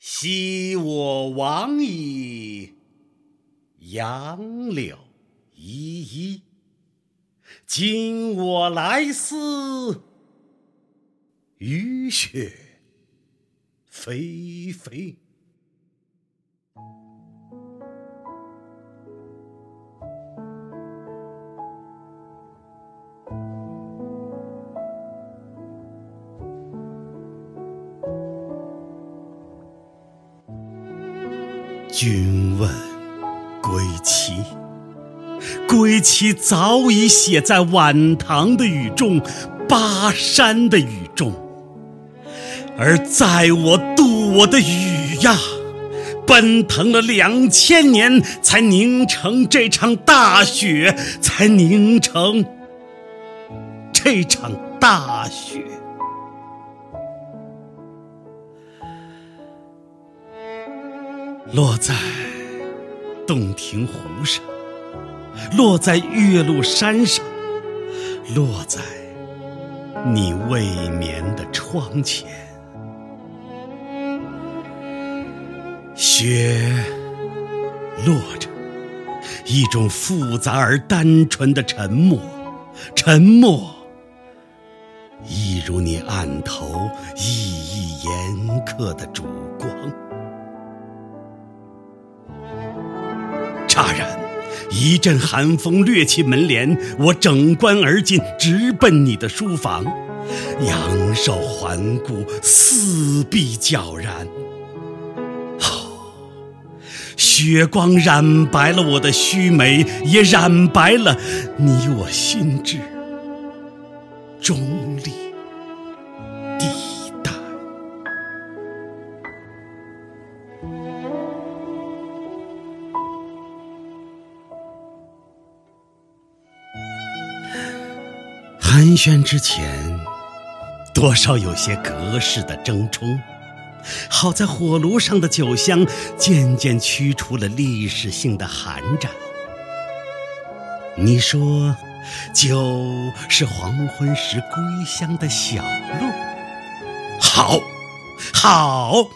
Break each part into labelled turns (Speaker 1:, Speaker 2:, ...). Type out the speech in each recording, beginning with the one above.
Speaker 1: 昔我往矣，杨柳依依；今我来思，雨雪霏霏。君问归期，归期早已写在晚唐的雨中，巴山的雨中。而在我渡我的雨呀，奔腾了两千年，才凝成这场大雪，才凝成这场大雪。落在洞庭湖上，落在岳麓山上，落在你未眠的窗前。雪落着，一种复杂而单纯的沉默，沉默，一如你案头熠熠严刻的烛光。一阵寒风掠起门帘，我整冠而进，直奔你的书房。仰首环顾，四壁皎然。哦，雪光染白了我的须眉，也染白了你我心智中立。寒暄之前，多少有些隔世的争冲。好在火炉上的酒香渐渐驱除了历史性的寒战。你说，酒是黄昏时归乡的小路。好，好，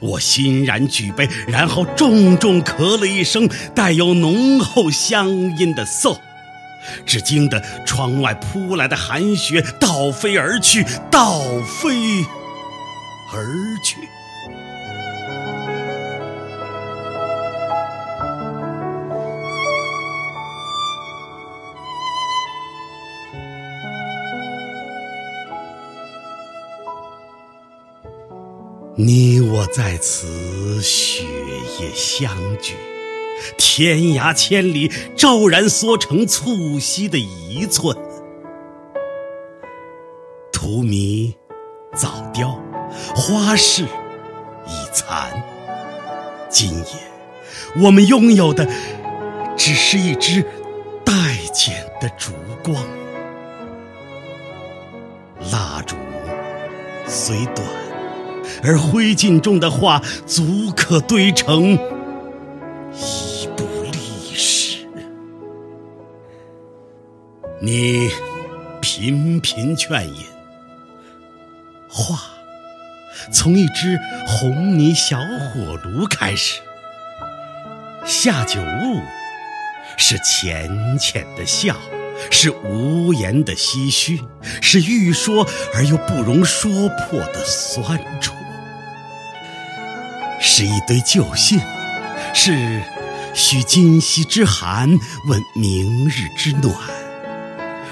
Speaker 1: 我欣然举杯，然后重重咳了一声，带有浓厚乡音的嗽。只惊得窗外扑来的寒雪倒飞而去，倒飞而去。你我在此雪夜相聚。天涯千里，骤然缩成促膝的一寸。荼蘼早凋，花市已残。今夜，我们拥有的只是一支待剪的烛光。蜡烛虽短，而灰烬中的话足可堆成。你频频劝饮，话从一只红泥小火炉开始。下酒物是浅浅的笑，是无言的唏嘘，是欲说而又不容说破的酸楚，是一堆旧信，是许今夕之寒问明日之暖。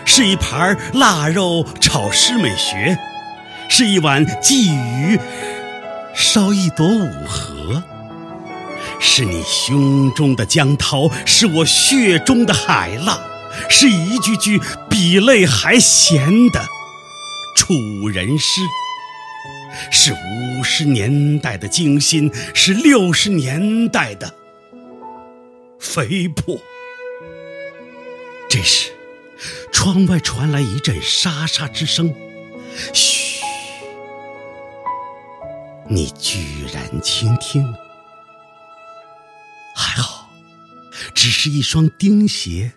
Speaker 1: 是一盘腊肉炒诗美学，是一碗鲫鱼烧一朵五合，是你胸中的江涛，是我血中的海浪，是一句句比泪还咸的楚人诗，是五十年代的惊心，是六十年代的肥魄，这是。窗外传来一阵沙沙之声，嘘，你居然倾听。还好，只是一双钉鞋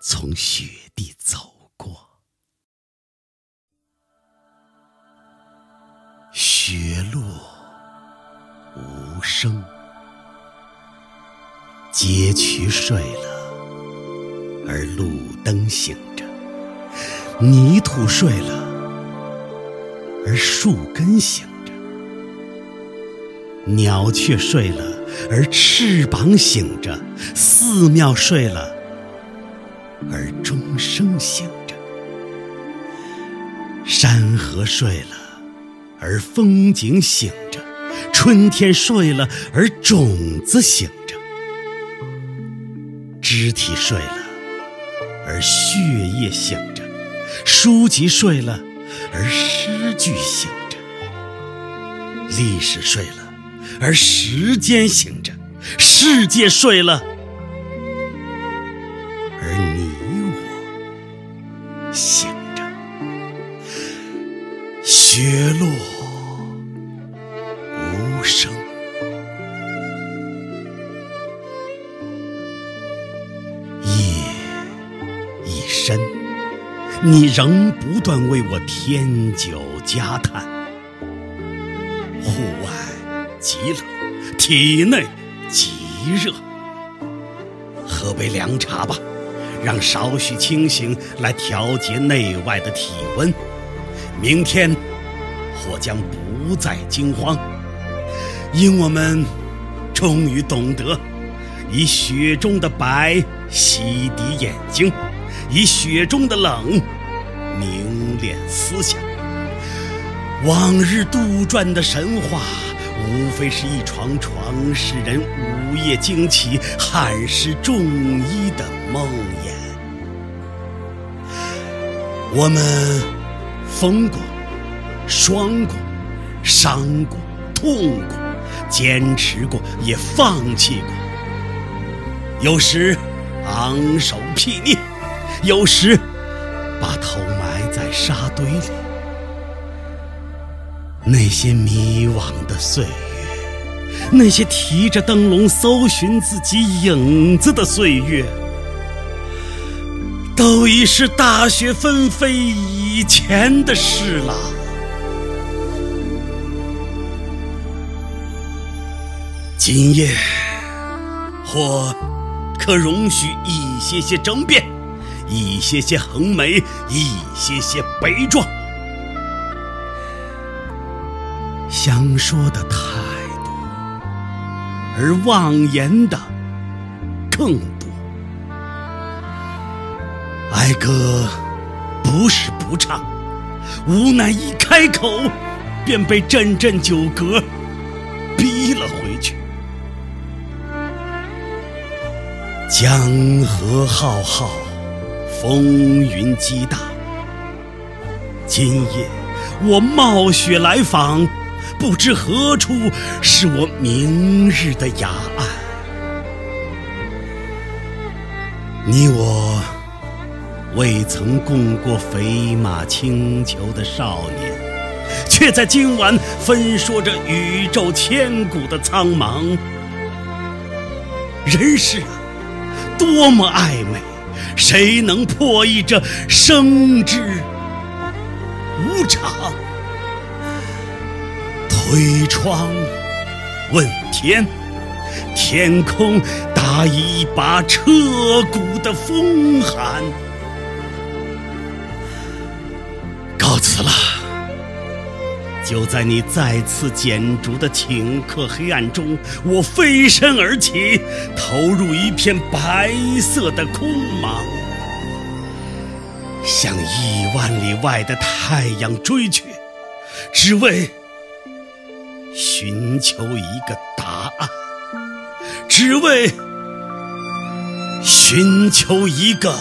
Speaker 1: 从雪地走过，雪落无。声。街渠睡了，而路灯醒着；泥土睡了，而树根醒着；鸟雀睡了，而翅膀醒着；寺庙睡了，而钟声醒着；山河睡了，而风景醒着；春天睡了，而种子醒着。肢体睡了，而血液醒着；书籍睡了，而诗句醒着；历史睡了，而时间醒着；世界睡了，而你我醒着。雪落你仍不断为我添酒加炭。户外极冷，体内极热。喝杯凉茶吧，让少许清醒来调节内外的体温。明天，或将不再惊慌，因我们终于懂得，以雪中的白洗涤眼睛。以雪中的冷凝练思想，往日杜撰的神话，无非是一床床使人午夜惊起、汗湿重衣的梦魇。我们疯过、霜过、伤过、痛过，坚持过，也放弃过，有时昂首睥睨。有时，把头埋在沙堆里。那些迷惘的岁月，那些提着灯笼搜寻自己影子的岁月，都已是大雪纷飞以前的事了。今夜，或可容许一些些争辩。一些些横眉，一些些悲壮，想说的太多，而妄言的更多。哀歌不是不唱，无奈一开口，便被阵阵酒歌逼了回去。江河浩浩。风云激荡，今夜我冒雪来访，不知何处是我明日的雅岸。你我未曾共过飞马轻裘的少年，却在今晚分说着宇宙千古的苍茫。人世啊，多么暧昧！谁能破译这生之无常？推窗问天，天空打一把彻骨的风寒。就在你再次剪烛的顷刻黑暗中，我飞身而起，投入一片白色的空茫，向亿万里外的太阳追去，只为寻求一个答案，只为寻求一个。